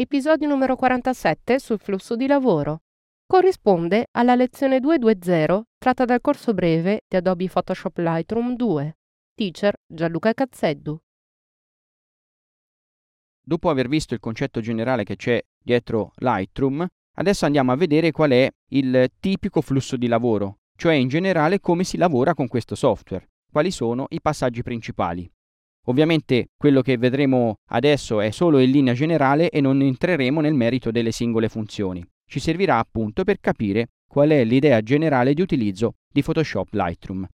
Episodio numero 47 sul flusso di lavoro. Corrisponde alla lezione 220 tratta dal corso breve di Adobe Photoshop Lightroom 2. Teacher Gianluca Cazzeddu. Dopo aver visto il concetto generale che c'è dietro Lightroom, adesso andiamo a vedere qual è il tipico flusso di lavoro, cioè in generale come si lavora con questo software, quali sono i passaggi principali. Ovviamente quello che vedremo adesso è solo in linea generale e non entreremo nel merito delle singole funzioni. Ci servirà appunto per capire qual è l'idea generale di utilizzo di Photoshop Lightroom.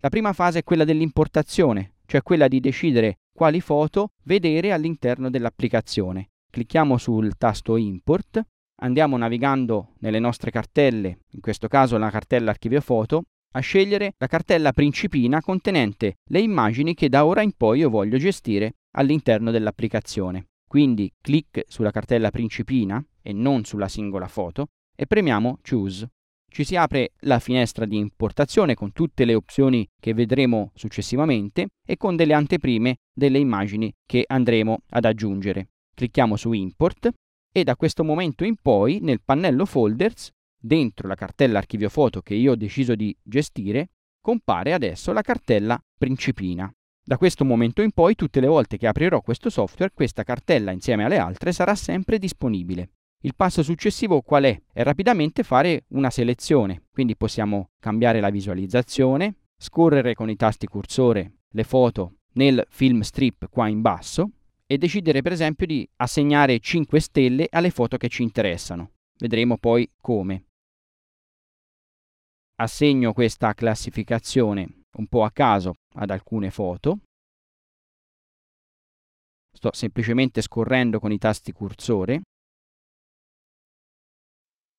La prima fase è quella dell'importazione, cioè quella di decidere quali foto vedere all'interno dell'applicazione. Clicchiamo sul tasto Import, andiamo navigando nelle nostre cartelle, in questo caso la cartella archivio foto, a scegliere la cartella principina contenente le immagini che da ora in poi io voglio gestire all'interno dell'applicazione. Quindi clic sulla cartella principina e non sulla singola foto e premiamo Choose. Ci si apre la finestra di importazione con tutte le opzioni che vedremo successivamente e con delle anteprime delle immagini che andremo ad aggiungere. Clicchiamo su Import e da questo momento in poi nel pannello Folders dentro la cartella archivio foto che io ho deciso di gestire, compare adesso la cartella principina. Da questo momento in poi, tutte le volte che aprirò questo software, questa cartella insieme alle altre sarà sempre disponibile. Il passo successivo qual è? È rapidamente fare una selezione, quindi possiamo cambiare la visualizzazione, scorrere con i tasti cursore le foto nel film strip qua in basso e decidere per esempio di assegnare 5 stelle alle foto che ci interessano. Vedremo poi come assegno questa classificazione un po' a caso ad alcune foto. Sto semplicemente scorrendo con i tasti cursore.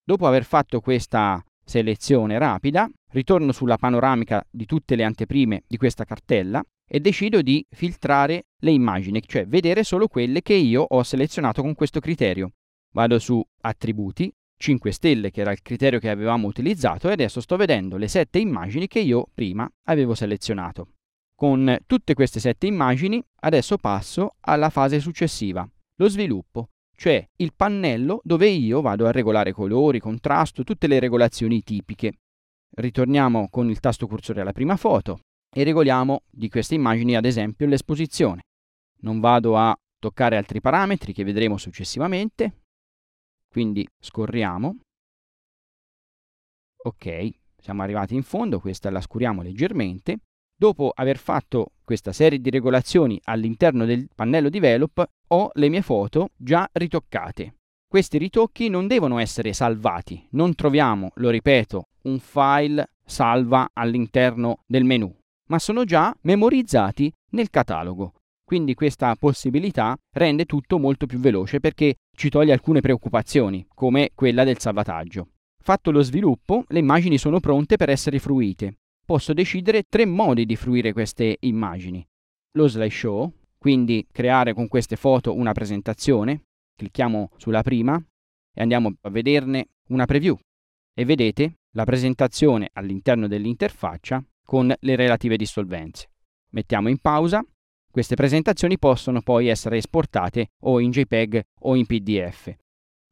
Dopo aver fatto questa selezione rapida, ritorno sulla panoramica di tutte le anteprime di questa cartella e decido di filtrare le immagini, cioè vedere solo quelle che io ho selezionato con questo criterio. Vado su attributi, 5 stelle che era il criterio che avevamo utilizzato e adesso sto vedendo le 7 immagini che io prima avevo selezionato. Con tutte queste 7 immagini adesso passo alla fase successiva, lo sviluppo, cioè il pannello dove io vado a regolare colori, contrasto, tutte le regolazioni tipiche. Ritorniamo con il tasto cursore alla prima foto e regoliamo di queste immagini ad esempio l'esposizione. Non vado a toccare altri parametri che vedremo successivamente, quindi scorriamo. Ok, siamo arrivati in fondo, questa la scuriamo leggermente. Dopo aver fatto questa serie di regolazioni all'interno del pannello develop, ho le mie foto già ritoccate. Questi ritocchi non devono essere salvati, non troviamo, lo ripeto, un file salva all'interno del menu, ma sono già memorizzati nel catalogo. Quindi questa possibilità rende tutto molto più veloce perché ci toglie alcune preoccupazioni, come quella del salvataggio. Fatto lo sviluppo, le immagini sono pronte per essere fruite. Posso decidere tre modi di fruire queste immagini. Lo slideshow, quindi creare con queste foto una presentazione. Clicchiamo sulla prima e andiamo a vederne una preview. E vedete la presentazione all'interno dell'interfaccia con le relative dissolvenze. Mettiamo in pausa queste presentazioni possono poi essere esportate o in JPEG o in PDF.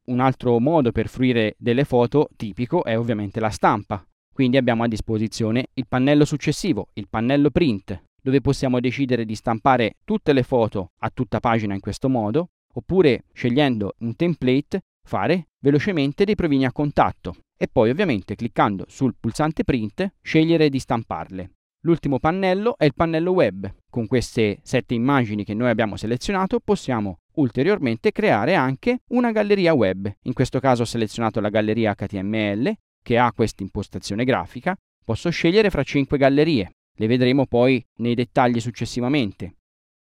Un altro modo per fruire delle foto tipico è ovviamente la stampa. Quindi abbiamo a disposizione il pannello successivo, il pannello print, dove possiamo decidere di stampare tutte le foto a tutta pagina in questo modo, oppure scegliendo un template fare velocemente dei provini a contatto e poi ovviamente cliccando sul pulsante print scegliere di stamparle. L'ultimo pannello è il pannello web. Con queste sette immagini che noi abbiamo selezionato possiamo ulteriormente creare anche una galleria web. In questo caso ho selezionato la galleria HTML che ha questa impostazione grafica. Posso scegliere fra cinque gallerie, le vedremo poi nei dettagli successivamente.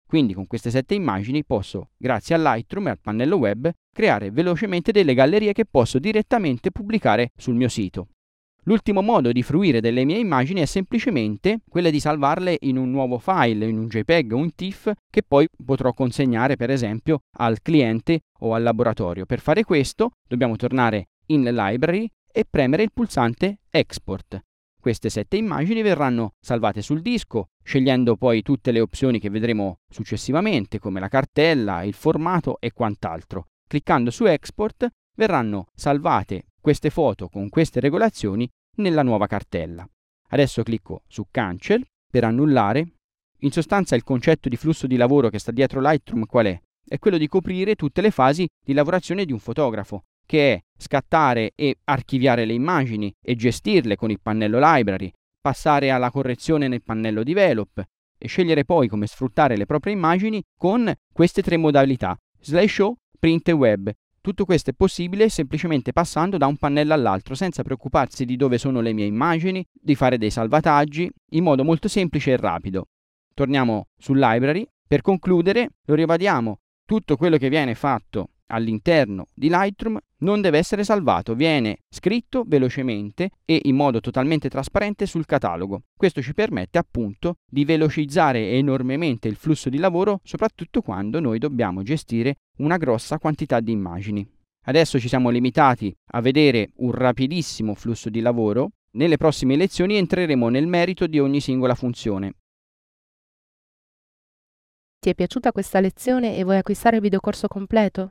Quindi con queste sette immagini posso, grazie a Lightroom e al pannello web, creare velocemente delle gallerie che posso direttamente pubblicare sul mio sito. L'ultimo modo di fruire delle mie immagini è semplicemente quella di salvarle in un nuovo file, in un JPEG o un TIFF che poi potrò consegnare per esempio al cliente o al laboratorio. Per fare questo dobbiamo tornare in Library e premere il pulsante Export. Queste sette immagini verranno salvate sul disco, scegliendo poi tutte le opzioni che vedremo successivamente, come la cartella, il formato e quant'altro. Cliccando su Export verranno salvate queste foto con queste regolazioni nella nuova cartella. Adesso clicco su Cancel per annullare. In sostanza il concetto di flusso di lavoro che sta dietro Lightroom qual è? È quello di coprire tutte le fasi di lavorazione di un fotografo, che è scattare e archiviare le immagini e gestirle con il pannello Library, passare alla correzione nel pannello Develop e scegliere poi come sfruttare le proprie immagini con queste tre modalità, slideshow, print e web. Tutto questo è possibile semplicemente passando da un pannello all'altro senza preoccuparsi di dove sono le mie immagini, di fare dei salvataggi, in modo molto semplice e rapido. Torniamo sul library. Per concludere, lo ribadiamo, tutto quello che viene fatto all'interno di Lightroom non deve essere salvato, viene scritto velocemente e in modo totalmente trasparente sul catalogo. Questo ci permette appunto di velocizzare enormemente il flusso di lavoro, soprattutto quando noi dobbiamo gestire una grossa quantità di immagini. Adesso ci siamo limitati a vedere un rapidissimo flusso di lavoro, nelle prossime lezioni entreremo nel merito di ogni singola funzione. Ti è piaciuta questa lezione e vuoi acquistare il videocorso completo?